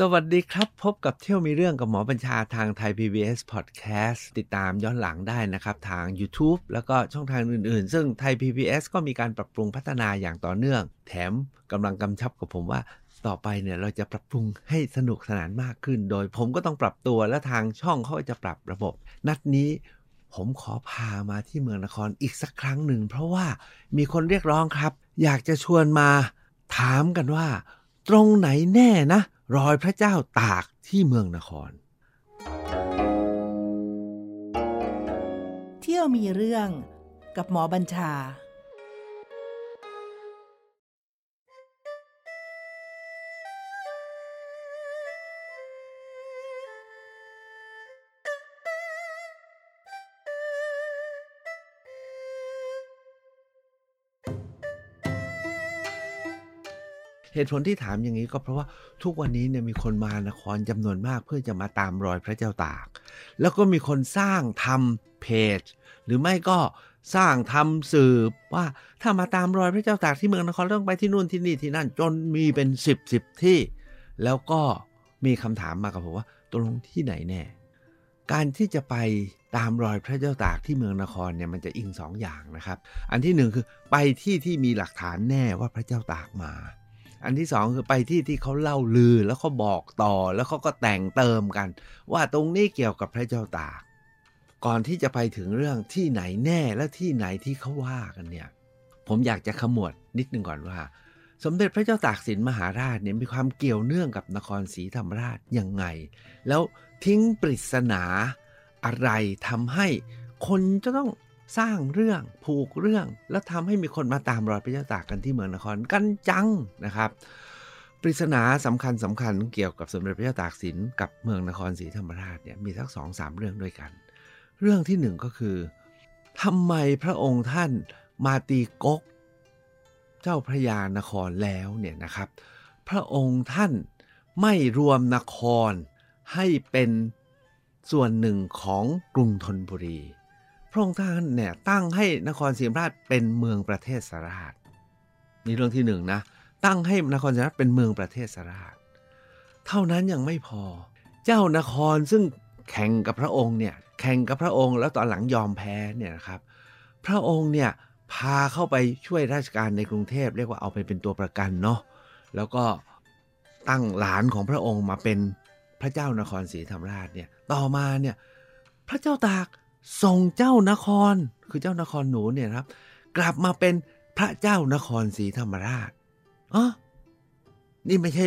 สวัสดีครับพบกับเที่ยวมีเรื่องกับหมอบัญชาทางไทย PBS Podcast ติดตามย้อนหลังได้นะครับทาง YouTube แล้วก็ช่องทางอื่นๆ ซึ่งไทย PBS ก็มีการปรับปรุงพัฒนาอย่างต่อเนื่อง แถมกำลังกำชับกับผมว่าต่อไปเนี่ยเราจะปรับปรุงให้สนุกสนานมากขึ้น โดยผมก็ต้องปรับตัวและทางช่องเขาจะปรับระบบ นัดนี้ผมขอพามาที่เมืองนครอีกสักครั้งหนึ่ง เพราะว่ามีคนเรียกร้องครับ อยากจะชวนมาถามกันว่า ตรงไหนแน่นะ รอยพระเจ้าตากที่เมืองนคร เที่ยวมีเรื่องกับหมอบัญชา เหตุผลที่ถามอย่างนี้ก็เพราะว่าทุกวันนี้เนี่ยมีคนมานครจำนวนมากเพื่อจะมาตามรอยพระเจ้าตาก แล้วก็มีคนสร้างทำเพจ หรือไม่ก็สร้างทำสื่อว่าถ้ามาตามรอยพระเจ้าตากที่เมืองนครต้องไปที่นู่นที่นี่ที่นั่นจนมีเป็นสิบสิบที่ แล้วก็มีคำถามมากับผมว่าตกลงที่ไหนแน่การที่จะไปตามรอยพระเจ้าตากที่เมืองนครเนี่ยมันจะอิงสองอย่างนะครับ อันที่หนึ่งคือไปที่ที่มีหลักฐานแน่ว่าพระเจ้าตากมา อันที่สองคือไปที่ที่เขาเล่าลือแล้วเขาบอกต่อแล้วเขาก็แต่งเติมกัน ว่าตรงนี้เกี่ยวกับพระเจ้าตาก ก่อนที่จะไปถึงเรื่องที่ไหนแน่และที่ไหนที่เขาว่ากันเนี่ย ผมอยากจะขมวดนิดนึงก่อนว่า สมเด็จพระเจ้าตากสินมหาราชเนี่ยมีความเกี่ยวเนื่องกับนครศรีธรรมราชยังไง แล้วทิ้งปริศนาอะไรทำให้คนจะต้อง สร้างเรื่องผูกเรื่อง แล้วทำให้มีคนมาตามรอยพระเจ้าตากกันที่เมืองนครกันจังนะครับ ปริศนาสำคัญสำคัญเกี่ยวกับสมเด็จพระเจ้าตากสินกับเมืองนครศรีธรรมราชเนี่ยมีสักสองสามเรื่องด้วยกัน เรื่องที่หนึ่งก็คือทำไมพระองค์ท่านมาตีกก เจ้าพระยานครแล้วเนี่ยนะครับ พระองค์ท่านไม่รวมนครให้เป็นส่วนหนึ่งของกรุงธนบุรี ระองค์ท่านเนี่ยตั้งให้นครศรีธรรมราชเป็นเมืองประเทศสราชนี่เรื่องที่หนึ่งนะตั้งให้นครศรีธรรมราชเป็นเมืองประเทศสราช เท่านั้นยังไม่พอ เจ้านครซึ่งแข่งกับพระองค์เนี่ยแข่งกับพระองค์แล้วตอนหลังยอมแพ้เนี่ยนะครับ พระองค์เนี่ยพาเข้าไปช่วยราชการในกรุงเทพเรียกว่าเอาไปเป็นตัวประกันเนาะแล้วก็ตั้งหลานของพระองค์มาเป็นพระเจ้านครศรีธรรมราชเนี่ยต่อมาเนี่ยพระเจ้าตาก ส่งเจ้านคร คือเจ้านครหนูเนี่ยครับ กลับมาเป็นพระเจ้านครศรีธรรมราชอ๋อนี่ไม่ใช่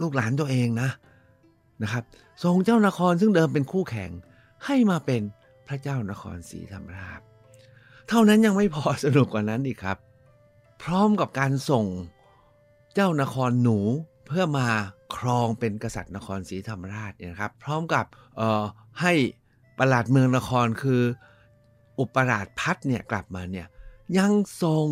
ลูกหลานตัวเองนะนะครับส่งเจ้านครซึ่งเดิมเป็นคู่แข่งให้มาเป็นพระเจ้านครศรีธรรมราช เท่านั้นยังไม่พอสนุกกว่านั้นอีกครับ พร้อมกับการส่งเจ้านครหนูเพื่อมาครองเป็นกษัตริย์นครศรีธรรมราชเนี่ยนะครับ พร้อมกับให้ ประหลาดเมืองนครคือ อุปราชพัฒเนี่ยกลับมาเนี่ยยังทรง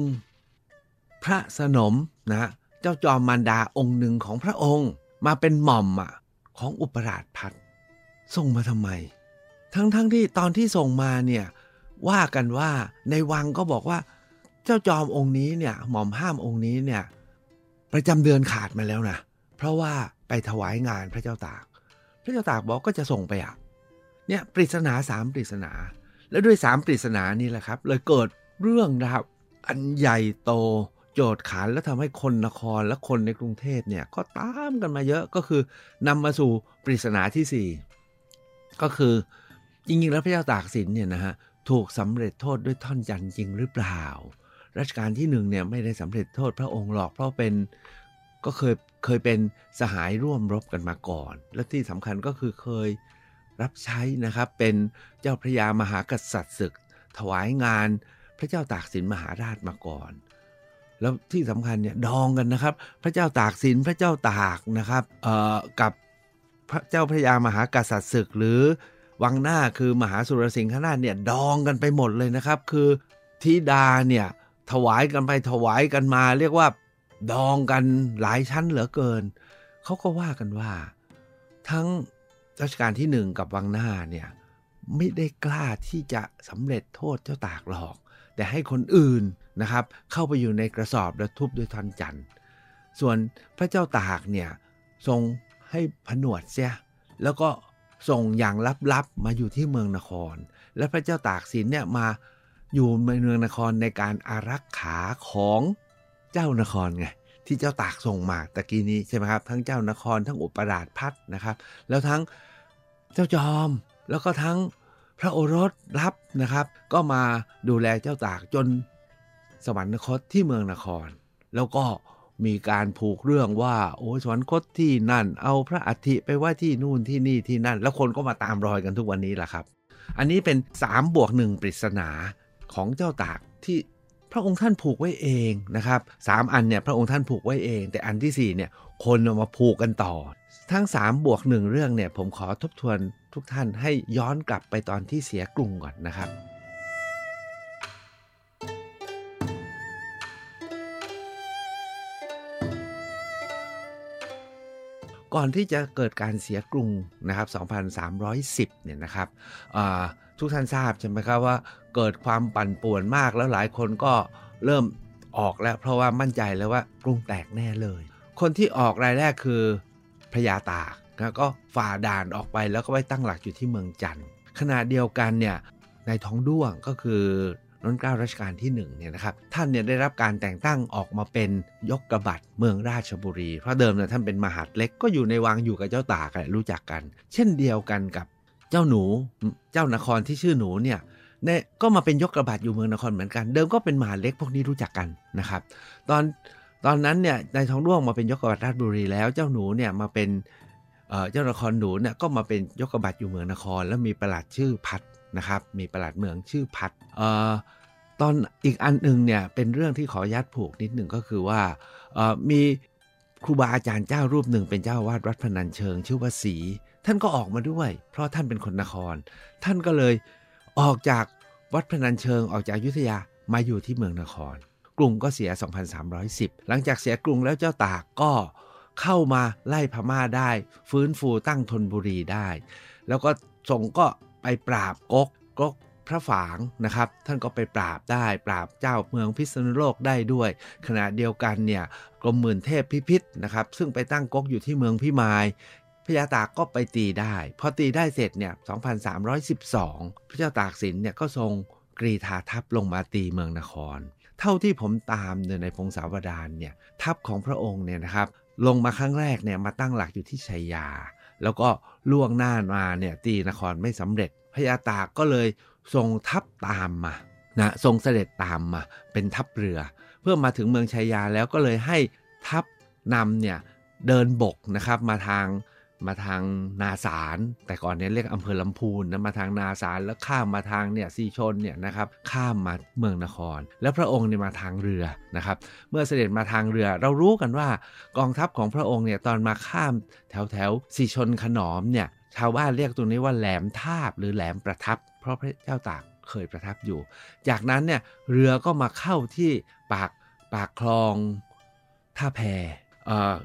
พระสนมนะ เจ้าจอมมารดาองค์หนึ่งของพระองค์มาเป็นหม่อมอะของอุปราชพัฒส่งมาทำไม ทั้งๆทที่ตอนที่ส่งมาเนี่ยว่ากันว่าในวังก็บอกว่า เจ้าจอมองค์นี้เนี่ยหม่อมห้ามองค์นี้เนี่ยประจำเดือนขาดมาแล้วนะเพราะว่าไปถวายงานพระเจ้าตาก พระเจ้าตากบอกก็จะส่งไปอะ เนี่ยปริศนาสามปริศนา แล้วด้วยสามปริศนานี่แหละครับ เลยเกิดเรื่องราวอันใหญ่โตโจทย์ขานแล้วทำให้คนนครและคนในกรุงเทพเนี่ยก็ตามกันมาเยอะก็คือนำมาสู่ปริศนาที่สี่ก็คือจริงๆแล้วพระเจ้าตากสินเนี่ยนะฮะถูกสำเร็จโทษด้วยท่อนจันจริงหรือเปล่า รัชกาลที่หนึ่งเนี่ยไม่ได้สำเร็จโทษพระองค์หรอกเพราะเป็นก็เคยเคยเป็นสหายร่วมรบกันมาก่อน และที่สำคัญก็คือเคย รับใช้นะครับเป็นเจ้าพระยามหากษัตริย์ศึก ถวายงานพระเจ้าตากสินมหาราชมาก่อน แล้วที่สำคัญเนี่ยดองกันนะครับ พระเจ้าตากสินพระเจ้าตากนะครับกับพระเจ้าพระยามหากษัตริย์ศึกหรือวังหน้าคือมหาสุรสิงหนาถเนี่ยดองกันไปหมดเลยนะครับ คือธิดาเนี่ยถวายกันไปถวายกันมา เรียกว่าดองกันหลายชั้นเหลือเกินเขาก็ว่ากันว่า ทั้ง รัชกาลที่หนึ่งกับวังหน้าเนี่ยไม่ได้กล้าที่จะสำเร็จโทษเจ้าตากหรอก แต่ให้คนอื่นนะครับเข้าไปอยู่ในกระสอบแล้วทุบด้วยท่อนจันทร์ส่วนพระเจ้าตากเนี่ยทรงให้ผนวดเสียแล้วก็ส่งอย่างลับๆมาอยู่ที่เมืองนคร และพระเจ้าตากสินเนี่ยมาอยู่ในเมืองนครในการอารักขาของเจ้านครไงที่เจ้าตากส่งมาตะกี้นี้ใช่ไหมครับทั้งเจ้านครทั้งอุปราชพัฒนะครับ แล้วทั้ง เจ้าจอม แล้วก็ทั้งพระโอรสรับนะครับ ก็มาดูแลเจ้าตากจนสวรรคตที่เมืองนคร แล้วก็มีการผูกเรื่องว่าโอ้สวรรคตที่นั่น เอาพระอัฐิไปไว้ที่นู่นที่นี่ที่นั่น แล้วคนก็มาตามรอยกันทุกวันนี้แหละครับ อันนี้เป็น3บวกหนึ่งปริศนาของเจ้าตากที่ พระองค์ท่านผูกไว้เองนะครับสามอันเนี่ยพระองค์ท่านผูกไว้เอง แต่อันที่4เนี่ยคนเอามาผูกกันต่อ ทั้ง3บวกหนึ่งเรื่องเนี่ยผมขอทบทวนทุกท่านให้ย้อนกลับไปตอนที่เสียกรุงก่อนนะครับก่อนที่จะเกิดการเสียกรุงนะครับ 2310 เนี่ยนะครับทุกท่านทราบใช่ไหมครับว่า เกิดความปั่นป่วนมากแล้วหลายคนก็เริ่มออกแล้ว เพราะว่ามั่นใจแล้วว่ากรุงแตกแน่เลย คนที่ออกรายแรกคือพญาตากแล้วก็ฝ่าด่านออกไปแล้วก็ไปตั้งหลักอยู่ที่เมืองจันทร์ขณะเดียวกันเนี่ยในท้องด้วงก็คือรัชการัชกาลที่1เนี่ยนะครับท่านเนี่ยได้รับการแต่งตั้งออกมาเป็นยกกระบัดเมืองราชบุรี เพราะเดิมเนี่ยท่านเป็นมหาดเล็กก็อยู่ในวังอยู่กับเจ้าตากรู้จักกัน เช่นเดียวกันกับเจ้าหนูเจ้านครที่ชื่อหนูเนี่ย เนี่ยก็มาเป็นยกกระบาดอยู่เมืองนครเหมือนกัน เดิมก็เป็นหมาเล็กพวกนี้รู้จักกันนะครับ ตอนตอนนั้นเนี่ยนายทองร่วงมาเป็นยกกระบาดราชบุรีแล้วเจ้าหนูเนี่ยมาเป็นเจ้านครหนูเนี่ยก็มาเป็นยกกระบาดอยู่เมืองนคร แล้วมีประหลัดชื่อพัดนะครับ มีประหลัดเมืองชื่อพัดตอนอีกอันหนึ่งเนี่ยเป็นเรื่องที่ขอยัดผูกนิดหนึ่งก็คือว่ามีครูบาอาจารย์เจ้ารูปหนึ่งเป็นเจ้าวาดวัดพนัญเชิง ชื่อว่าศรีท่านก็ออกมาด้วย เพราะท่านเป็นคนนคร ท่านก็เลย ออกจากวัดพนัญเชิงออกจากยุธยามาอยู่ที่เมืองนคร กรุงก็เสีย 2310 หลังจากเสียกรุงแล้วเจ้าตากก็เข้ามาไล่พม่าได้ ฟื้นฟูตั้งธนบุรีได้ แล้วก็ทรงก็ไปปราบกกกกพระฝางนะครับ ท่านก็ไปปราบได้ปราบเจ้าเมืองพิษณุโลกได้ด้วย ขณะเดียวกันเนี่ยกรมหมื่นเทพพิพิธนะครับ ซึ่งไปตั้งก๊กอยู่ที่เมืองพิมาย พระยาตากก็ไปตีได้ พอตีได้เสร็จเนี่ย2312 พระเจ้าตากสินเนี่ยก็ทรงกรีธาทัพลงมาตีเมืองนคร เท่าที่ผมตามในพงศาวดารเนี่ยทัพของพระองค์เนี่ยนะครับลงมาครั้งแรกเนี่ยมาตั้งหลักอยู่ที่ชัยยา แล้วก็ล่วงหน้ามาเนี่ยตีนครไม่สำเร็จพระยาตากก็เลยทรงทัพตามมานะทรงเสด็จตามมาเป็นทัพเรือ เพื่อมาถึงเมืองชัยยาแล้วก็เลยให้ทัพนำเนี่ยเดินบกนะครับมาทาง มาทางนาสารแต่ก่อนเนี่ยเรียกอำเภอลำพูนนะมาทางนาสารแล้วข้ามมาทางเนี่ยซีชนเนี่ยนะครับข้ามมาเมืองนคร แล้วพระองค์เนี่ยมาทางเรือนะครับเมื่อเสด็จมาทางเรือ เรารู้กันว่ากองทัพของพระองค์เนี่ยตอนมาข้ามแถวแถวซีชนขนอมเนี่ยชาวบ้านเรียกตรงนี้ว่าแหลมทาบหรือแหลมประทับ เพราะพระเจ้าตากเคยประทับอยู่ จากนั้นเนี่ยเรือก็มาเข้าที่ปากปากคลองท่าแพ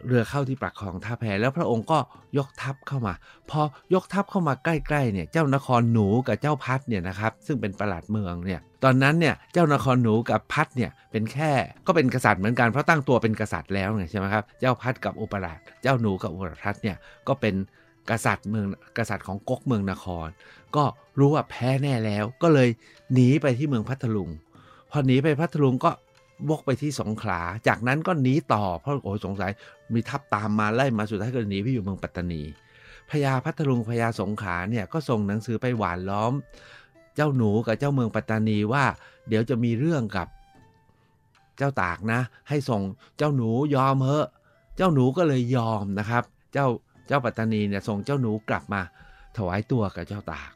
เรือเข้าที่ปากคลองท่าแพแล้วพระองค์ก็ยกทัพเข้ามา พอยกทัพเข้ามาใกล้ๆเนี่ยเจ้านครหนูกับเจ้าพัดเนี่ยนะครับซึ่งเป็นประหลัดเมืองเนี่ยตอนนั้นเนี่ยเจ้านครหนูกับพัดเนี่ยเป็นแค่ก็เป็นกษัตริย์เหมือนกันเพราะตั้งตัวเป็นกษัตริย์แล้วไงใช่ไหมครับเจ้าพัดกับอุปราชเจ้าหนูกับอุปราชเนี่ยก็เป็นกษัตริย์เมืองกษัตริย์ของก๊กเมืองนคร ก็รู้ว่าแพ้แน่แล้วก็เลยหนีไปที่เมืองพัทลุงพอหนีไปพัทลุงก็ วกไปที่สงขลา จากนั้นก็หนีต่อ เพราะโอ้สงสัยมีทัพตามมาไล่มาสุดท้ายก็หนีไปอยู่เมืองปัตตานีพญาพัทลุงพญาสงขลาเนี่ยก็ส่งหนังสือไปหวานล้อม เจ้าหนูกับเจ้าเมืองปัตตานีว่า เดี๋ยวจะมีเรื่องกับเจ้าตากนะ ให้ส่งเจ้าหนูยอมเถอะเจ้าหนูก็เลยยอมนะครับ เจ้าเจ้าปัตตานีเนี่ยส่งเจ้าหนูกลับมาถวายตัวกับเจ้าตาก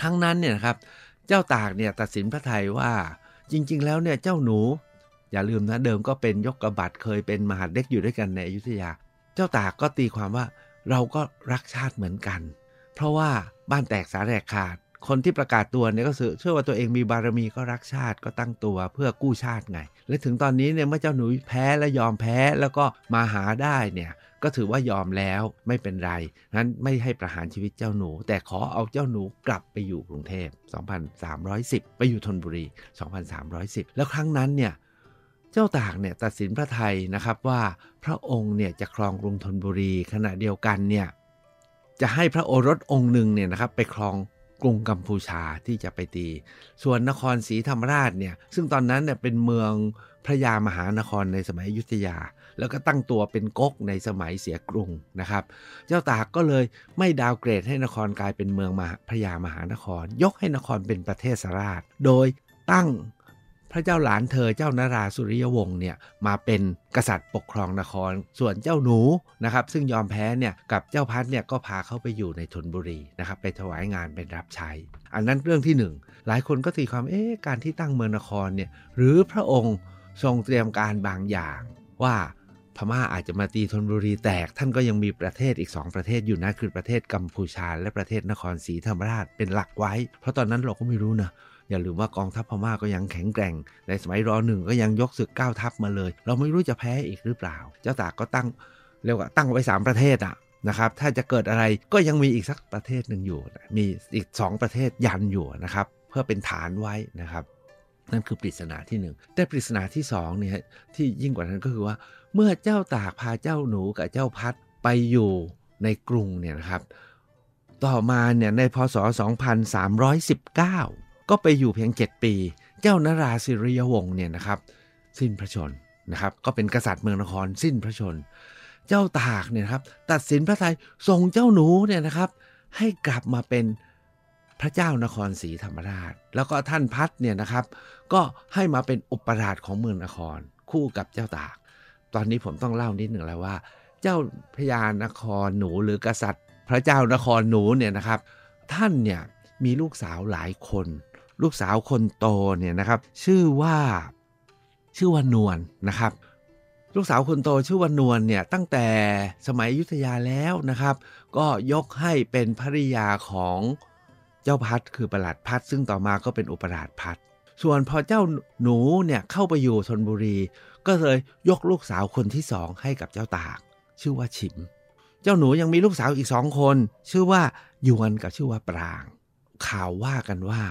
ครั้งนั้นเนี่ยครับ เจ้าตากเนี่ยตัดสินพระไทยว่าจริง ๆ แล้วเนี่ยเจ้าหนู อย่าลืมนะเดิมก็เป็นยกกระบัดเคยเป็นมหาเล็กอยู่ด้วยกันในอยุธยา เจ้าตากก็ตีความว่าเราก็รักชาติเหมือนกัน เพราะว่าบ้านแตกสาแหลกขาด คนที่ประกาศตัวเนี่ยก็เชื่อว่าตัวเองมีบารมีก็รักชาติก็ตั้งตัวเพื่อกู้ชาติไง และถึงตอนนี้เนี่ยเมื่อเจ้าหนูแพ้และยอมแพ้แล้วก็มาหาได้เนี่ยก็ถือว่ายอมแล้วไม่เป็นไรนั้นไม่ให้ประหารชีวิตเจ้าหนู แต่ขอเอาเจ้าหนูกลับไปอยู่กรุงเทพ 2310 ไปอยู่ธนบุรี 2310 แล้วครั้งนั้นเนี่ย เจ้าตากเนี่ยตัดสินพระไทยนะครับว่าพระองค์เนี่ยจะครองกรุงธนบุรีขณะเดียวกันเนี่ยจะให้พระโอรสองค์หนึ่งเนี่ยนะครับไปครองกรุงกัมพูชาที่จะไปตี ส่วนนครศรีธรรมราชเนี่ยซึ่งตอนนั้นเนี่ยเป็นเมืองพระยามหานครในสมัยยุทธยา แล้วก็ตั้งตัวเป็นก๊กในสมัยเสียกรุงนะครับ เจ้าตากก็เลยไม่ดาวเกรดให้นครกลายเป็นเมืองมหาพระยามหานคร ยกให้นครเป็นประเทศสราช โดยตั้ง ระเจ้าหลานเธอเจ้านาราสุริยวงศ์เนี่ยมาเป็นกษัตริย์ปกครองนคร ส่วนเจ้าหนูนะครับซึ่งยอมแพ้เนี่ยกับเจ้าพัดเนี่ยก็พาเข้าไปอยู่ในธนบุรีนะครับไปถวายงานเป็นรับใช้ อันนั้นเรื่องที่หนึ่งหลายคนก็ตีความเอ๊ะการที่ตั้งเมืองนครเนี่ยหรือพระองค์ทรงเตรียมการบางอย่างว่าพม่าอาจจะมาตีธนบุรีแตก ท่านก็ยังมีประเทศอีก 2 ประเทศอยู่นะคือประเทศกัมพูชา และประเทศนครศรีธรรมราชเป็นหลักไว้ เพราะตอนนั้นเราก็ไม่รู้นะ อย่าลืมว่ากองทัพพม่าก็ยังแข็งแกร่ง ในสมัยรอหนึ่งก็ยังยกศึกก้าวทัพมาเลย เราไม่รู้จะแพ้อีกหรือเปล่า เจ้าตากก็ตั้งเรียกว่าตั้งไว้ 3 ประเทศอะนะครับ ถ้าจะเกิดอะไรก็ยังมีอีกสักประเทศหนึ่งอยู่ มีอีก 2 ประเทศยันอยู่นะครับ เพื่อเป็นฐานไว้นะครับ นั่นคือปริศนาที่หนึ่งแต่ปริศนาที่สองเนี่ยที่ยิ่งกว่านั้นก็คือว่า เมื่อเจ้าตากพาเจ้าหนูกับเจ้าพัดไปอยู่ในกรุงเนี่ยนะครับ ต่อมาเนี่ยในพศ 2319 ก็ไปอยู่เพียง 7 ปี เจ้านราสิริยวงศ์เนี่ยนะครับ สิ้นพระชนนะครับ ก็เป็นกษัตริย์เมืองนครสิ้นพระชน เจ้าตากเนี่ยครับ ตัดสินพระทัยส่งเจ้าหนูเนี่ยนะครับ ให้กลับมาเป็นพระเจ้านครศรีธรรมราช แล้วก็ท่านพัดเนี่ยนะครับ ก็ให้มาเป็นอุปราชของเมืองนคร คู่กับเจ้าตาก ตอนนี้ผมต้องเล่านิดหนึ่งแล้วว่า เจ้าพญานครหนูหรือกษัตริย์ พระเจ้านครหนูเนี่ยนะครับ ท่านเนี่ยมีลูกสาวหลายคน ลูกสาวคนโตเนี่ยนะครับ ชื่อว่าชื่อว่านวลนะครับ ลูกสาวคนโตชื่อว่านวลเนี่ยตั้งแต่สมัยอยุธยาแล้วนะครับ ก็ยกให้เป็นภริยาของเจ้าพัดคือประหลัดพัดซึ่งต่อมาก็เป็นอุปราชพัดส่วนพอเจ้าหนูเนี่ยเข้าไปอยู่ธนบุรี ก็เลยยกลูกสาวคนที่สองให้กับเจ้าตาก ชื่อว่าฉิม เจ้าหนูยังมีลูกสาวอีกสองคน ชื่อว่า ยวนกับชื่อว่าปราง ข่าวว่ากันว่า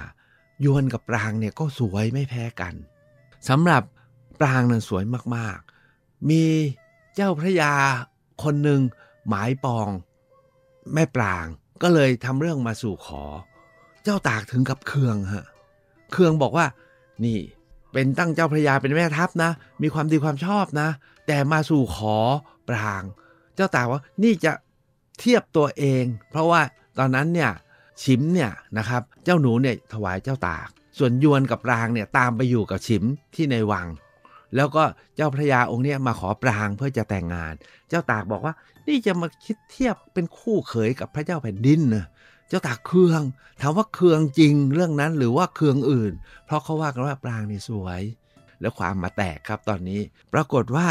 ยวนกับปรางเนี่ยก็สวยไม่แพ้กันสำหรับปรางนั้นสวยมากๆ มีเจ้าพระยาคนหนึ่งหมายปอง แม่ปรางก็เลยทำเรื่องมาสู่ขอ เจ้าตากถึงกับเคืองฮะเคืองบอกว่านี่เป็นตั้งเจ้าพระยาเป็นแม่ทัพนะ มีความดีความชอบนะ แต่มาสู่ขอปราง เจ้าตากว่านี่จะเทียบตัวเอง เพราะว่าตอนนั้นเนี่ย ชิมเนี่ยนะครับเจ้าหนูเนี่ยถวายเจ้าตาก ส่วนยวนกับปรางเนี่ยตามไปอยู่กับชิมที่ในวัง แล้วก็เจ้าพระยาองค์เนี้ยมาขอปรางเพื่อจะแต่งงาน เจ้าตากบอกว่านี่จะมาคิดเทียบเป็นคู่เขยกับพระเจ้าแผ่นดินนะเจ้าตากเคือง ถามว่าเคืองจริงเรื่องนั้นหรือว่าเคืองอื่น เพราะเขาว่ากันว่าปรางนี่สวย แล้วความมาแตกครับตอนนี้ ปรากฏว่า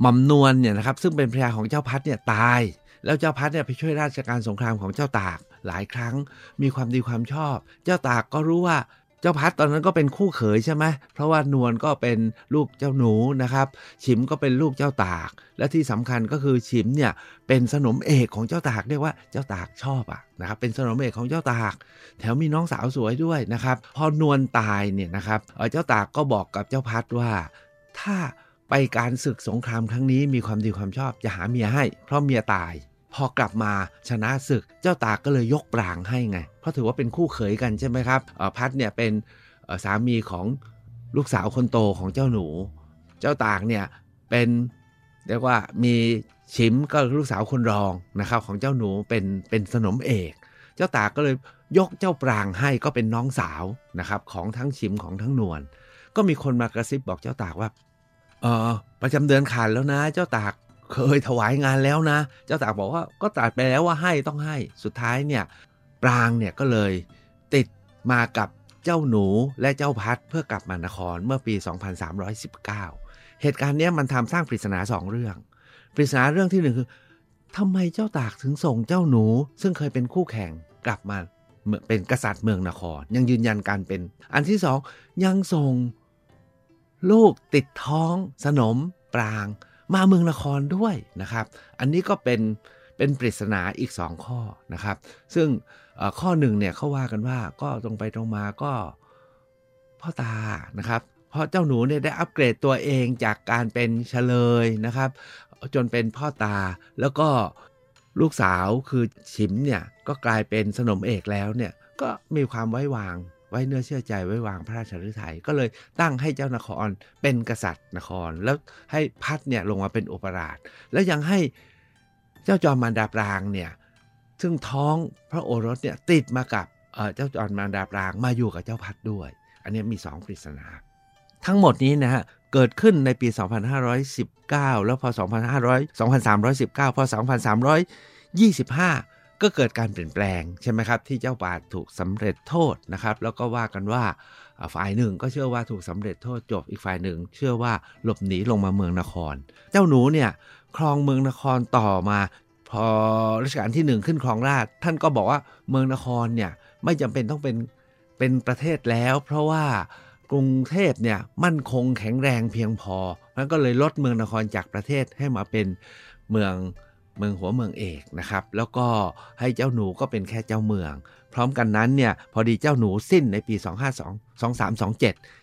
หม่อมนวลเนี่ยนะครับซึ่งเป็นภรรยาของเจ้าพัดเนี่ยตาย แล้วเจ้าพัดเนี่ยไปช่วยราชการสงครามของเจ้าตาก หลายครั้ง มีความดีความชอบ เจ้าตากก็รู้ว่าเจ้าพัดตอนนั้นก็เป็นคู่เขยใช่ไหมเพราะว่านวลก็เป็นลูกเจ้าหนูนะครับ ฉิมก็เป็นลูกเจ้าตาก และที่สำคัญก็คือฉิมเนี่ยเป็นสนมเอกของเจ้าตากเรียกว่าเจ้าตากชอบอะนะครับเป็นสนมเอกของเจ้าตาก แถมมีน้องสาวสวยด้วยนะครับ พอนวลตายเนี่ยนะครับเจ้าตากก็บอกกับเจ้าพัดว่า ถ้าไปการศึกสงครามครั้งนี้มีความดีความชอบจะหาเมียให้ เพราะเมียตาย พอกลับมาชนะศึกเจ้าตากก็เลยยกปรางให้ไง เพราะถือว่าเป็นคู่เขยกันใช่ไหมครับพัดเนี่ยเป็นสามีของลูกสาวคนโตของเจ้าหนู เจ้าตากเนี่ยเป็นเรียกว่ามีชิมก็ลูกสาวคนรองนะครับของเจ้าหนูเป็นเป็นสนมเอก เจ้าตากก็เลยยกเจ้าปรางให้ก็เป็นน้องสาวนะครับของทั้งชิมของทั้งนวลก็มีคนมากระซิบบอกเจ้าตากว่าเออประจำเดือนขาดแล้วนะ เจ้าตาก เคยถวายงานแล้วนะ เจ้าตากบอกว่าก็ตัดไปแล้วว่าให้ต้องให้สุดท้ายเนี่ยปรางเนี่ยก็เลยติดมากับเจ้าหนูและเจ้าพัดเพื่อกลับมานครเมื่อปี 2319 เหตุการณ์นี้มันทำสร้างปริศนาสองเรื่อง ปริศนาเรื่องที่หนึ่งคือทำไมเจ้าตากถึงส่งเจ้าหนู ซึ่งเคยเป็นคู่แข่งกลับมาเป็นกษัตริย์เมืองนคร ยังยืนยันการเป็น อันที่สองยังส่งลูกติดท้องสนมปราง มาเมืองนครด้วยนะครับ อันนี้ก็เป็นเป็นปริศนาอีกสองข้อนะครับ ซึ่งข้อหนึ่งเนี่ยเขาว่ากันว่าก็ตรงไปตรงมาก็พ่อตานะครับ เพราะเจ้าหนูเนี่ยได้อัปเกรดตัวเองจากการเป็นเฉลยนะครับ จนเป็นพ่อตาแล้วก็ลูกสาวคือฉิมเนี่ยก็กลายเป็นสนมเอกแล้วเนี่ยก็มีความไว้วาง ไว้เนื้อเชื่อใจไว้วางพระราชฤทัยก็เลยตั้งให้เจ้านครเป็นกษัตริย์นคร แล้วให้พัดเนี่ยลงมาเป็นอุปราช แล้วยังให้เจ้าจอมมารดาปรางเนี่ยซึ่งท้องพระโอรสเนี่ยติดมากับเจ้าจอมมารดาปรางมาอยู่กับเจ้าพัดด้วย อันนี้มีสองปริศนา ทั้งหมดนี้นะฮะเกิดขึ้นในปี 2519 แล้วพอ 2500 2319 พอ 2325 ก็เกิดการเปลี่ยนแปลงใช่ไหมครับ ที่เจ้าป่าถูกสำเร็จโทษนะครับ แล้วก็ว่ากันว่าฝ่ายหนึ่งก็เชื่อว่าถูกสำเร็จโทษจบอีกฝ่ายหนึ่ง เชื่อว่าหลบหนีลงมาเมืองนคร เจ้าหนูเนี่ยครองเมืองนครต่อมา พอรัชกาลที่หนึ่งขึ้นครองราชท่านก็บอกว่าเมืองนครเนี่ยไม่จำเป็นต้องเป็นเป็นประเทศแล้ว เพราะว่ากรุงเทพเนี่ยมั่นคงแข็งแรงเพียงพอนั้นก็เลยลดเมืองนครจากประเทศให้มาเป็นเมือง เมืองหัวเมืองเอกนะครับ แล้วก็ให้เจ้าหนูก็เป็นแค่เจ้าเมือง พร้อมกันนั้นเนี่ยพอดีเจ้าหนูสิ้นในปี 252 2327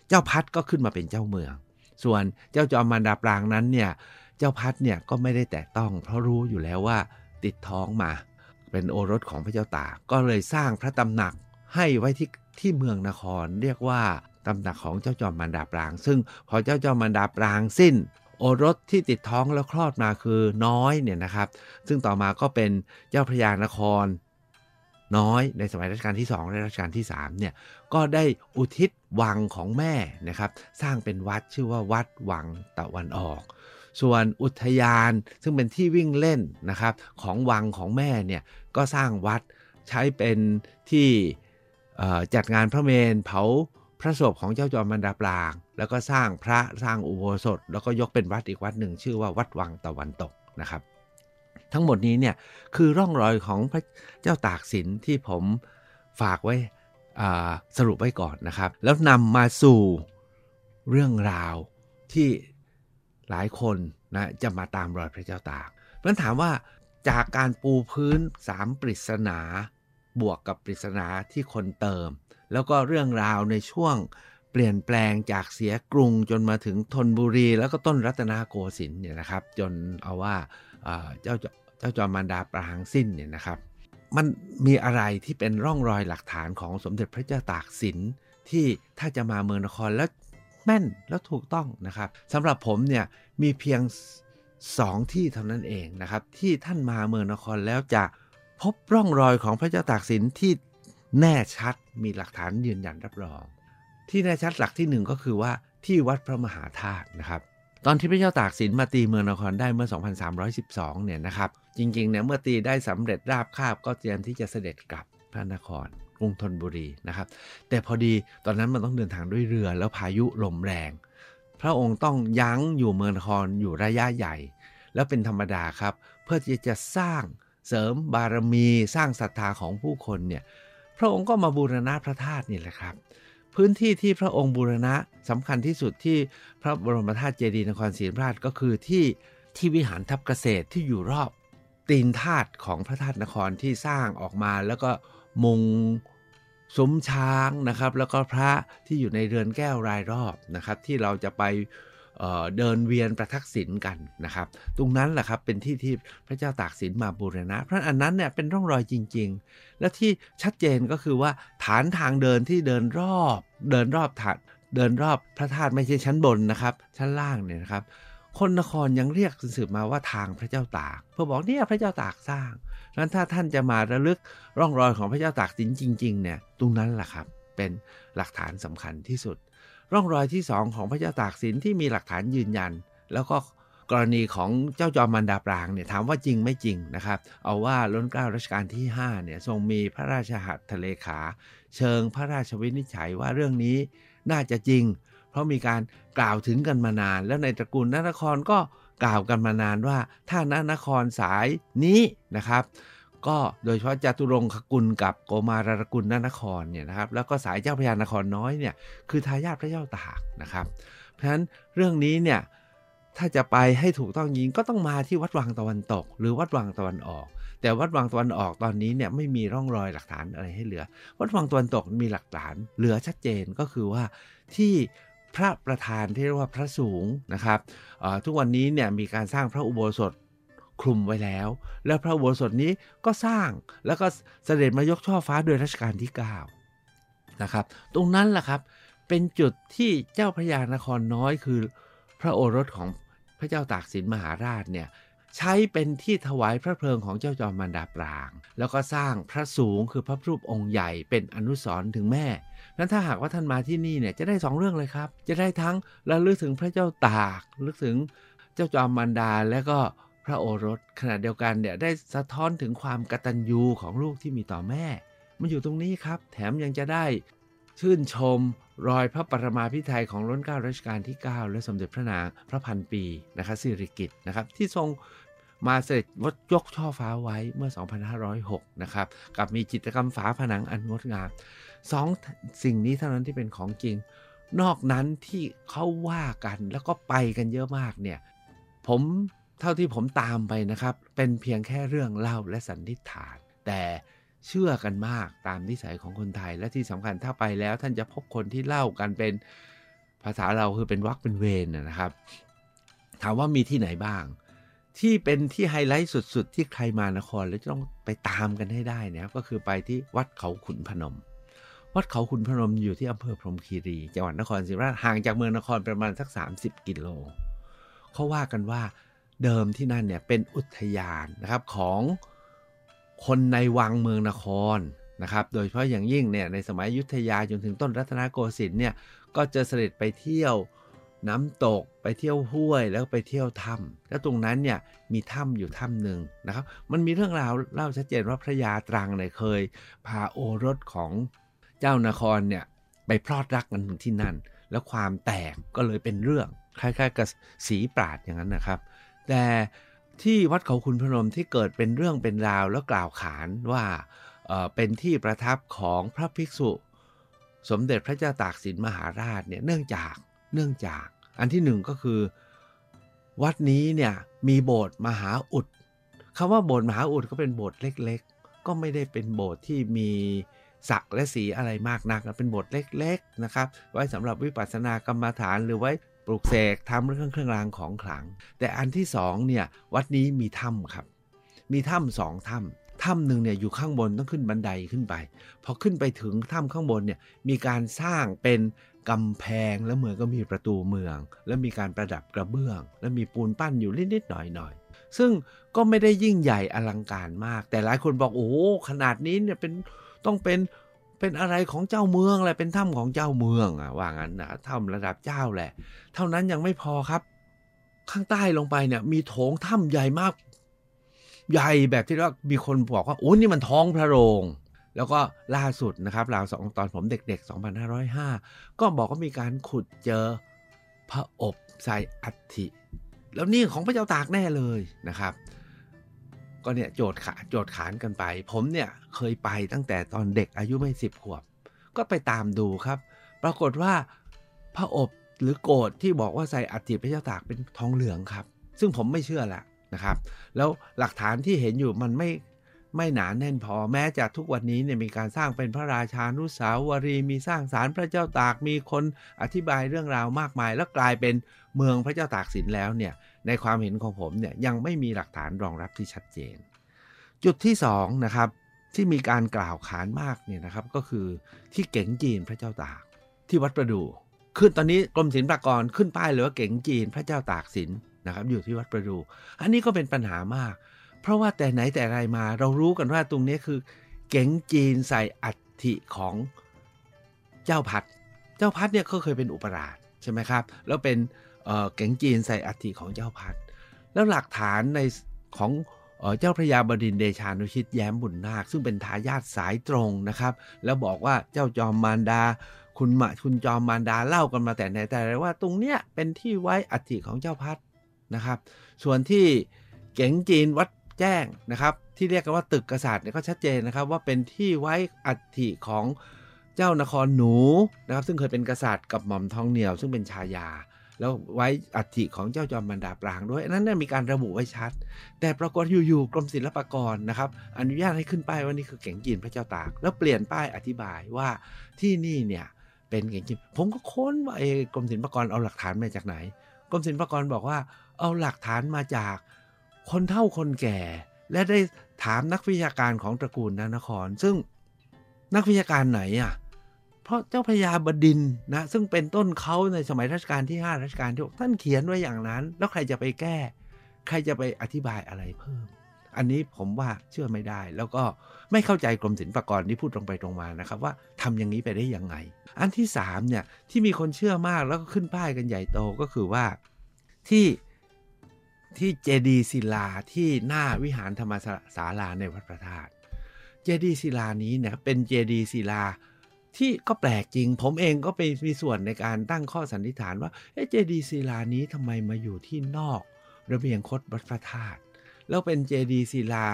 เจ้าพัดก็ขึ้นมาเป็นเจ้าเมือง ส่วนเจ้าจอมมารดาปรางนั้นเนี่ยเจ้าพัดเนี่ยก็ไม่ได้แตะต้อง เพราะรู้อยู่แล้วว่าติดท้องมา เป็นโอรสของพระเจ้าตากก็เลยสร้างพระตำหนักให้ไว้ที่ที่เมืองนคร เรียกว่าตำหนักของเจ้าจอมมารดาปราง ซึ่งพอเจ้าจอมมารดาปรางสิ้น โอรสที่ติดท้องแล้วคลอดมาคือน้อยเนี่ยนะครับ ซึ่งต่อมาก็เป็นเจ้าพระยานครน้อยในสมัยรัชกาลที่ 2 และรัชกาลที่3เนี่ยก็ได้อุทิศวังของแม่นะครับ สร้างเป็นวัดชื่อว่าวัดวังตะวันออก ส่วนอุทยานซึ่งเป็นที่วิ่งเล่นนะครับ ของวังของแม่เนี่ยก็สร้างวัดใช้เป็นที่จัดงานพระเมนเผา พระศพของเจ้าจอมบรรดาปราง แล้วก็สร้างพระสร้างอุโบสถ แล้วก็ยกเป็นวัดอีกวัดหนึ่งชื่อว่าวัดวังตะวันตกนะครับ ทั้งหมดนี้เนี่ยคือร่องรอยของพระเจ้าตากสินที่ผมฝากไว้สรุปไว้ก่อนนะครับ แล้วนำมาสู่เรื่องราวที่หลายคนนะจะมาตามรอยพระเจ้าตากเพราะถามว่าจากการปูพื้นสามปริศนา บวกกับปริศนาที่คนเติม แล้วก็เรื่องราวในช่วงเปลี่ยนแปลงจากเสียกรุงจนมาถึงธนบุรี แล้วก็ต้นรัตนโกสินทร์เนี่ยนะครับ จนเอาว่าเจ้าเจ้าจอมมารดาปรางสิ้นเนี่ยนะครับ มันมีอะไรที่เป็นร่องรอยหลักฐานของสมเด็จพระเจ้าตากสินที่ถ้าจะมาเมืองนครแล้วแม่นแล้วถูกต้องนะครับสำหรับผมเนี่ยมีเพียงสองที่เท่านั้นเองนะครับ ที่ท่านมาเมืองนครแล้วจะ พบร่องรอยของพระเจ้าตากสินที่แน่ชัดมีหลักฐานยืนยันรับรอง ที่แน่ชัดหลักที่หนึ่งก็คือว่าที่วัดพระมหาธาตุนะครับ ตอนที่พระเจ้าตากสินมาตีเมืองนครได้เมื่อ 2312 เนี่ยนะครับ จริงๆเนี่ยเมื่อตีได้สำเร็จราบคาบก็เตรียมที่จะเสด็จกลับพระนครกรุงธนบุรีนะครับ แต่พอดีตอนนั้นมันต้องเดินทางด้วยเรือแล้วพายุลมแรง พระองค์ต้องยั้งอยู่เมืองนครอยู่ระยะใหญ่ แล้วเป็นธรรมดาครับ เพื่อที่จะสร้าง เสริมบารมีสร้างศรัทธาของผู้คนเนี่ยพระองค์ก็มาบูรณะพระธาตุนี่แหละครับ พื้นที่ที่พระองค์บูรณะสำคัญที่สุดที่พระบรมธาตุเจดีย์นครศรีธรรมราชก็คือที่ที่วิหารทับเกษตรที่อยู่รอบตีนธาตุของพระธาตุนครที่สร้างออกมาแล้วก็มุงซุ้มช้างนะครับ แล้วก็พระที่อยู่ในเรือนแก้วรายรอบนะครับ ที่เราจะไป เดินเวียนประทักษิณกันนะครับ ตรงนั้นแหละครับเป็นที่ที่พระเจ้าตากสินมาบูรณะ เพราะอันนั้นเนี่ยเป็นร่องรอยจริง ๆ และที่ชัดเจนก็คือว่าฐานทางเดินที่เดินรอบเดินรอบฐานเดินรอบพระธาตุไม่ใช่ชั้นบนนะครับ ชั้นล่างเนี่ยนะครับ คนนครยังเรียกสืบมาว่าทางพระเจ้าตาก เพื่อบอกเนี่ยพระเจ้าตากสร้างนั้นถ้าท่านจะมาระลึกร่องรอยของพระเจ้าตากสินจริง ๆ เนี่ยตรงนั้นแหละครับเป็นหลักฐานสำคัญที่สุด ร่องรอยที่สองของพระเจ้าตากสินที่มีหลักฐานยืนยัน แล้วก็กรณีของเจ้าจอมมันดาปรางเนี่ยถามว่าจริงไม่จริงนะครับ เอาว่าล้นเกล้ารัชกาลที่5เนี่ยทรงมีพระราชหัตถเลขา เชิงพระราชวินิจฉัยว่าเรื่องนี้น่าจะจริง เพราะมีการกล่าวถึงกันมานาน แล้วในตระกูลนครก็กล่าวกันมานานว่า ถ้านครสายนี้นะครับ ก็โดยเฉพาะจตุรงคกุลกับโกมารรกุลนครเนี่ยนะครับแล้วก็สายเจ้าพญานครน้อยเนี่ยคือทายาทพระเจ้าตากนะครับ เพราะฉะนั้นเรื่องนี้เนี่ยถ้าจะไปให้ถูกต้องยิงก็ต้องมาที่วัดวังตะวันตก หรือวัดวังตะวันออก แต่วัดวังตะวันออกตอนนี้เนี่ยไม่มีร่องรอยหลักฐานอะไรให้เหลือ วัดวังตะวันตกมีหลักฐานเหลือชัดเจนก็คือว่าที่พระประธานที่เรียกว่าพระสูงนะครับทุกวันนี้เนี่ยมีการสร้างพระอุโบสถ คลุมไว้แล้ว แล้วพระอุโบสถนี้ก็สร้างแล้วก็เสด็จมายกช่อฟ้าโดยรัชกาลที่9นะครับ ตรงนั้นแหละครับเป็นจุดที่เจ้าพระยานครน้อยคือ พระโอรสของพระเจ้าตากสินมหาราชเนี่ยใช้เป็นที่ถวายพระเพลิงของเจ้าจอมมารดาปราง แล้วก็สร้างพระสูงคือพระรูปองค์ใหญ่เป็นอนุสรณ์ถึงแม่นั้นถ้าหากว่าท่านมาที่นี่เนี่ยจะได้สองเรื่องเลยครับ จะได้ทั้งระลึกถึงพระเจ้าตาก ลึกถึงเจ้าจอมมารดาและก็ พระโอรสขณะเดียวกันเนี่ยได้สะท้อนถึงความกตัญญูของลูกที่มีต่อแม่ มันอยู่ตรงนี้ครับ แถมยังจะได้ชื่นชมรอยพระปรมาภิไธยของร้นเก้ารัชกาลที่ 9 และสมเด็จพระนางพระพันปีนะครับสิริกิตนะครับที่ทรงมาเสด็จวัดยกช่อฟ้าไว้เมื่อ 2506 นะครับกับมีจิตรกรรมฝาผนังอันงดงามสองสิ่งนี้เท่านั้นที่เป็นของจริง นอกนั้นที่เขาว่ากันแล้วก็ไปกันเยอะมากเนี่ยผม เท่าที่ผมตามไปนะครับ เป็นเพียงแค่เรื่องเล่าและสันนิษฐาน แต่เชื่อกันมากตามนิสัยของคนไทยและที่สำคัญถ้าไปแล้วท่านจะพบคนที่เล่ากันเป็นภาษาเราคือเป็นวักเป็นเวนนะครับ ถามว่ามีที่ไหนบ้าง ที่เป็นที่ไฮไลท์สุด ๆ ที่ใครมานครแล้วจะต้องไปตามกันให้ได้นะครับก็คือไปที่วัดเขาขุนพนม วัดเขาขุนพนมอยู่ที่อำเภอพรหมคีรีจังหวัดนครศรีธรรมราชห่างจากเมืองนครประมาณสัก 30 กิโลเขาว่ากันว่า เดิมที่นั่นเนี่ยเป็นอุทยานนะครับของคนในวังเมืองนครนะครับ โดยเฉพาะอย่างยิ่งเนี่ยในสมัยยุทธยาจนถึงต้นรัตนโกสินทร์เนี่ยก็จะเสด็จไปเที่ยวน้ำตกไปเที่ยวห้วยแล้วไปเที่ยวถ้ำแล้วตรงนั้นเนี่ยมีถ้ำอยู่ถ้ำหนึ่งนะครับ มันมีเรื่องราวเล่าชัดเจนว่าพระยาตรังเนี่ยเคย พาโอรสของเจ้านครเนี่ยไปพลอดรักกันที่นั่น แล้วความแตกก็เลยเป็นเรื่องคล้ายๆกับสีปราดอย่างนั้นนะครับ แต่ที่วัดเขาคุณพนมที่เกิดเป็นเรื่องเป็นราวแล้วกล่าวขานว่าเป็นที่ประทับของพระภิกษุ สมเด็จพระเจ้าตากสินมหาราชเนี่ยเนื่องจากเนื่องจากอันที่หนึ่งก็คือ วัดนี้เนี่ยมีโบสถ์มหาอุดคำว่าโบสถ์มหาอุดก็เป็นโบสถ์เล็กๆ ก็ไม่ได้เป็นโบสถ์ที่มีศักและสีอะไรมากนักเป็นโบสถ์เล็กๆนะครับ ไว้สำหรับวิปัสสนากรรมฐานหรือไว้ ปลูกเสกทำเรื่องเครื่องรางของขลัง แต่อันที่สองเนี่ยวัดนี้มีถ้ำครับ มีถ้ำสองถ้ำถ้ำหนึ่งเนี่ยอยู่ข้างบนต้องขึ้นบันไดขึ้นไป พอขึ้นไปถึงถ้ำข้างบนเนี่ยมีการสร้างเป็นกำแพงแล้วเหมือนก็มีประตูเมือง แล้วมีการประดับกระเบื้อง แล้วมีปูนปั้นอยู่นิดๆหน่อยๆซึ่งก็ไม่ได้ยิ่งใหญ่อลังการมาก แต่หลายคนบอกโอ้ขนาดนี้เนี่ยเป็นต้องเป็น เป็นอะไรของเจ้าเมืองแหละเป็นถ้ำของเจ้าเมืองอะว่างั้นนะถ้ำระดับเจ้าแหละ เท่านั้นยังไม่พอครับ ข้างใต้ลงไปเนี่ย มีโถงถ้ำใหญ่มาก ใหญ่แบบที่ว่ามีคนบอกว่าโอ้นี่มันท้องพระโรงแล้วก็ล่าสุดนะครับราวสองตอนผมเด็ก ๆ 2505 ก็บอกว่ามีการขุดเจอพระอบใส่อัฐิ แล้วนี่ของพระเจ้าตากแน่เลยนะครับ ก็เนี่ยโจทย์ขาโจทย์ขานกันไป ผมเนี่ยเคยไปตั้งแต่ตอนเด็กอายุไม่สิบขวบ ก็ไปตามดูครับ ปรากฏว่าพระอบหรือโกดที่บอกว่าใส่อัฐิพระเจ้าตากเป็นทองเหลืองครับ ซึ่งผมไม่เชื่อละนะครับ แล้วหลักฐานที่เห็นอยู่มันไม่ไม่หนานแน่นพอแม้จะทุกวันนี้เนี่ยมีการสร้างเป็นพระราชานุสาวรีมีสร้างศาลพระเจ้าตากมีคนอธิบายเรื่องราวมากมาย แล้วกลายเป็นเมืองพระเจ้าตากสินแล้วเนี่ย ในความเห็นของผมเนี่ยยังไม่มีหลักฐานรองรับที่ชัดเจน จุดที่2นะครับที่มีการกล่าวขานมากเนี่ยนะครับก็คือที่เก๋งจีนพระเจ้าตากที่วัดประดู่ขึ้นตอนนี้กรมศิลปากรขึ้นป้ายเลยว่าเก๋งจีนพระเจ้าตากสินนะครับอยู่ที่วัดประดู่อันนี้ก็เป็นปัญหามาก เพราะว่าแต่ไหนแต่ไรมาเรารู้กันว่าตรงนี้คือเก๋งจีนใส่อัฐิของเจ้าพัด เจ้าพัดเนี่ยก็เคยเป็นอุปราชใช่ไหมครับ แล้วเป็น เก๋งจีนใส่อัฐิของเจ้าพัด แล้วหลักฐานในของเจ้าพระยาบดินเดชานุชิตแย้มบุญนาค ซึ่งเป็นทายาทสายตรงนะครับ แล้วบอกว่าเจ้าจอมมารดา คุณมะคุณจอมมารดาเล่ากันมาแต่ไหนแต่ไรว่าตรงเนี้ยเป็นที่ไว้อัฐิของเจ้าพัดนะครับ ส่วนที่เก๋งจีนวัดแจ้งนะครับ ที่เรียกกันว่าตึกกษัตริย์เนี่ยก็ชัดเจนนะครับ ว่าเป็นที่ไว้อัฐิของเจ้านครหนูนะครับ ซึ่งเคยเป็นกษัตริย์กับหม่อมทองเหนียว ซึ่งเป็นชายา แล้วไว้อัฐิของเจ้าจอมบรรดาปรางด้วย นั้นเนี่ยมีการระบุไว้ชัด แต่ปรากฏอยู่ๆกรมศิลปากรนะครับ อนุญาตให้ขึ้นป้ายว่านี่คือเก่งจีนพระเจ้าตาก แล้วเปลี่ยนป้ายอธิบายว่าที่นี่เนี่ยเป็นจริงๆผมก็ค้นว่าไอ้กรมศิลปากรเอาหลักฐานมาจากไหน กรมศิลปากรบอกว่าเอาหลักฐานมาจากคนเฒ่าคนแก่ และได้ถามนักวิชาการของตระกูลนานคร ซึ่งนักวิชาการไหนอะ เพราะเจ้าพญาบดินนะซึ่งเป็นต้นเขาในสมัยรัชกาลที่ 5 รัชกาลที่6ท่านเขียนไว้อย่างนั้น แล้วใครจะไปแก้ ใครจะไปอธิบายอะไรเพิ่ม อันนี้ผมว่าเชื่อไม่ได้ แล้วก็ไม่เข้าใจกรมศิลปากรที่พูดตรงไปตรงมานะครับ ว่าทำอย่างนี้ไปได้ยังไง อันที่3เนี่ยที่มีคนเชื่อมากแล้วก็ขึ้นป้ายกันใหญ่โตก็คือว่าที่ที่เจดีศิลาที่หน้าวิหารธรรมศาลาในวัดพระธาตุเจดีศิลานี้เนี่ยเป็นเจดีศิลา ที่ก็แปลกจริง ผมเองก็ไปมีส่วนในการตั้งข้อสันนิษฐานว่าเจดีศิลานี้ทำไมมาอยู่ที่นอก ระเบียงคดวัดพระธาตุแล้วเป็นเจดีศิลา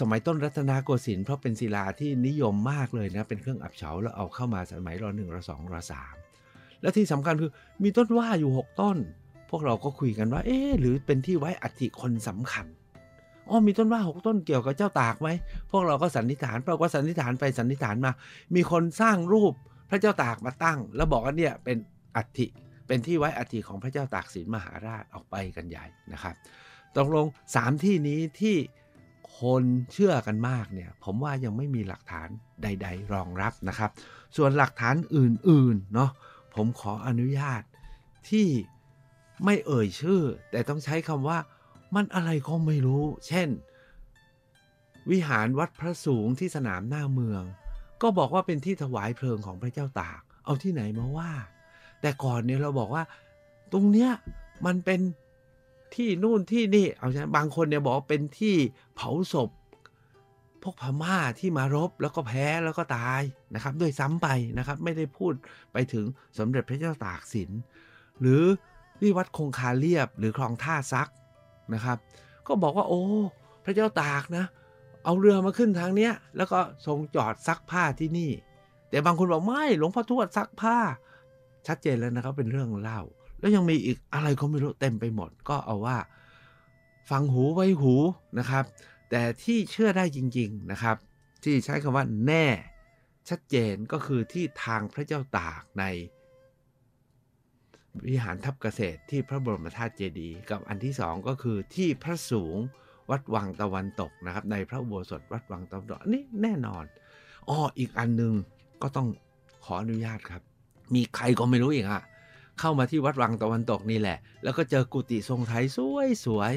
สมัยต้นรัตนโกสินทร์เพราะเป็นศิลาที่นิยมมากเลยนะ เป็นเครื่องอับเฉาแล้วเอาเข้ามาสมัยรหนึ่งรสองรสามแล้วที่สำคัญคือมีต้นว่าอยู่ 6 ต้น พวกเราก็คุยกันว่า เอ๊หรือเป็นที่ไว้อัฐิคนสำคัญ อ๋อมีต้นว่าหกต้นเกี่ยวกับเจ้าตากไหมพวกเราก็สันนิษฐานปรากฏสันนิษฐานไปสันนิษฐานมา มีคนสร้างรูปพระเจ้าตากมาตั้ง แล้วบอกว่าเนี่ยเป็นอัฐิเป็นที่ไว้อัฐิของพระเจ้าตากสินมหาราชออกไปกันใหญ่นะครับตกลงสามที่นี้ที่คนเชื่อกันมากเนี่ยผมว่ายังไม่มีหลักฐานใด ๆ รองรับนะครับ ส่วนหลักฐานอื่นๆเนาะผมขออนุญาตที่ไม่เอ่ยชื่อ แต่ต้องใช้คำว่า มันอะไรก็ไม่รู้ เช่น วิหารวัดพระสูงที่สนามหน้าเมือง ก็บอกว่าเป็นที่ถวายเพลิงของพระเจ้าตาก เอาที่ไหนมาว่า แต่ก่อนเนี่ยเราบอกว่า ตรงเนี้ยมันเป็นที่นู่นที่นี่ เอาใช่บางคนเนี่ยบอกเป็นที่เผาศพ พวกพม่าที่มารบแล้วก็แพ้แล้วก็ตายนะครับ ด้วยซ้ำไปนะครับ ไม่ได้พูดไปถึงสมเด็จพระเจ้าตากสิน หรือที่วัดคงคาเรียบหรือคลองท่าซัก นะครับ ก็บอกว่าโอ้พระเจ้าตากนะ เอาเรือมาขึ้นทางเนี้ย แล้วก็ทรงจอดซักผ้าที่นี่ แต่บางคนบอกไม่หลวงพ่อทวดซักผ้า ชัดเจนแล้วนะครับเป็นเรื่องเล่า แล้วยังมีอีกอะไรก็ไม่รู้เต็มไปหมด ก็เอาว่า ฟังหูไว้หูนะครับ แต่ที่เชื่อได้จริง ๆนะครับ ที่ใช้คำว่าแน่ชัดเจนก็คือที่ทางพระเจ้าตากใน วิหารทับเกษตรที่พระบรมธาตุเจดีย์กับอันที่สองก็คือที่พระสูงวัดวังตะวันตกนะครับ ในพระอุโบสถวัดวังตะวันตกนี่แน่นอนอ้ออีกอันหนึ่งก็ต้องขออนุญาตครับ มีใครก็ไม่รู้อีกอะเข้ามาที่วัดวังตะวันตกนี่แหละ แล้วก็เจอกุฏิทรงไทยสวยสวย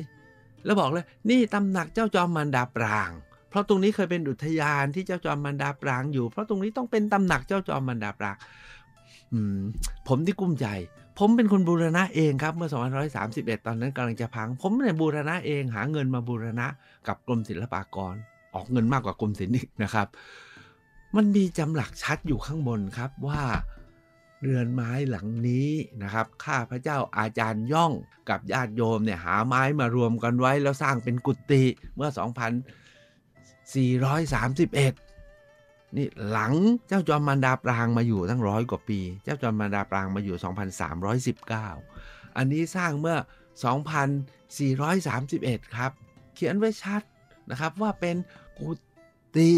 แล้วบอกเลยนี่ตำหนักเจ้าจอมมันดาปราง เพราะตรงนี้เคยเป็นอุทยานที่เจ้าจอมมันดาปรางอยู่ เพราะตรงนี้ต้องเป็นตำหนักเจ้าจอมมันดาปรางผมที่กุ้มใจ ผมเป็นคนบูรณะเองครับเมื่อ2531 ตอนนั้นกำลังจะพัง ผมเนี่ยบูรณะเองหาเงินมาบูรณะกับกรมศิลปากร ออกเงินมากกว่ากรมศิลป์อีกนะครับ มันมีจำหลักชัดอยู่ข้างบนครับว่าเรือนไม้หลังนี้นะครับ ข้าพระเจ้าอาจารย์ย่องกับญาติโยมเนี่ยหาไม้มารวมกันไว้แล้วสร้างเป็นกุฏิเมื่อ 2431 นี่หลังเจ้าจอมมันดาปรางมาอยู่ตั้งร้อยกว่าปี เจ้าจอมมันดาปรางมาอยู่ 2319 อันนี้สร้างเมื่อ 2431 ครับ เขียนไว้ชัดนะครับว่าเป็นกุฏิ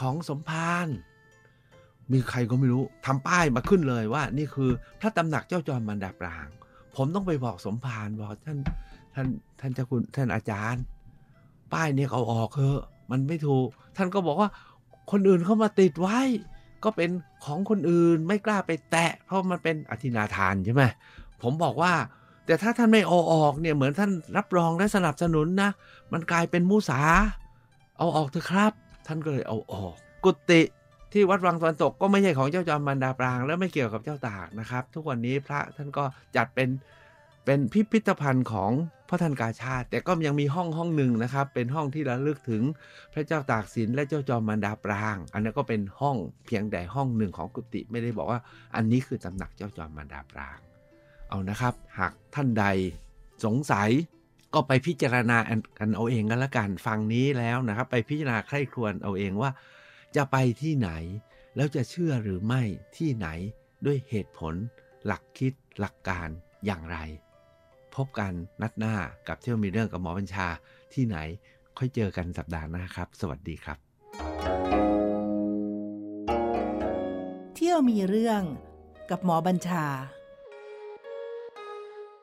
ของสมภารมีใครก็ไม่รู้ทำป้ายมาขึ้นเลยว่านี่คือพระตำหนักเจ้าจอมมันดาปราง ผมต้องไปบอกสมภารบอกท่านท่านท่านเจ้าคุณท่านอาจารย์ ป้ายนี่ยเอาออกเถอะมันไม่ถูก ท่านก็บอกว่า คนอื่นเข้ามาติดไว้ ก็เป็นของคนอื่นไม่กล้าไปแตะ เพราะมันเป็นอธินาทานใช่ไหมผมบอกว่า แต่ถ้าท่านไม่เอาออกเนี่ยเหมือนท่านรับรองและสนับสนุนนะ มันกลายเป็นมูสา เอาออกเถอะครับ ท่านก็เลยเอาออก กุฏิที่วัดวังตะวันตกก็ไม่ใช่ของเจ้าจอมมันดาปราง และไม่เกี่ยวกับเจ้าตากนะครับ ทุกวันนี้พระท่านก็จัดเป็นเป็นพิพิธภัณฑ์ของ พระทันกาชาติ แต่ก็ยังมีห้องห้องหนึ่งนะครับ เป็นห้องที่ระลึกถึงพระเจ้าตากสินและเจ้าจอมมันดาปราง อันนั้นก็เป็นห้องเพียงแต่ห้องหนึ่งของกุฏิไม่ได้บอกว่า อันนี้คือตำหนักเจ้าจอมมันดาปราง เอานะครับ หากท่านใดสงสัยก็ไปพิจารณากันเอาเองกันละกันฟังนี้แล้วนะครับ ไปพิจารณาใคร่ครวญเอาเองว่า จะไปที่ไหน แล้วจะเชื่อหรือไม่ที่ไหนด้วยเหตุผล หลักคิดหลักการอย่างไร พบกันนัดหน้ากับเที่ยวมีเรื่องกับหมอบัญชาที่ไหนค่อยเจอกันสัปดาห์หน้าครับ สวัสดีครับ เที่ยวมีเรื่องกับหมอบัญชา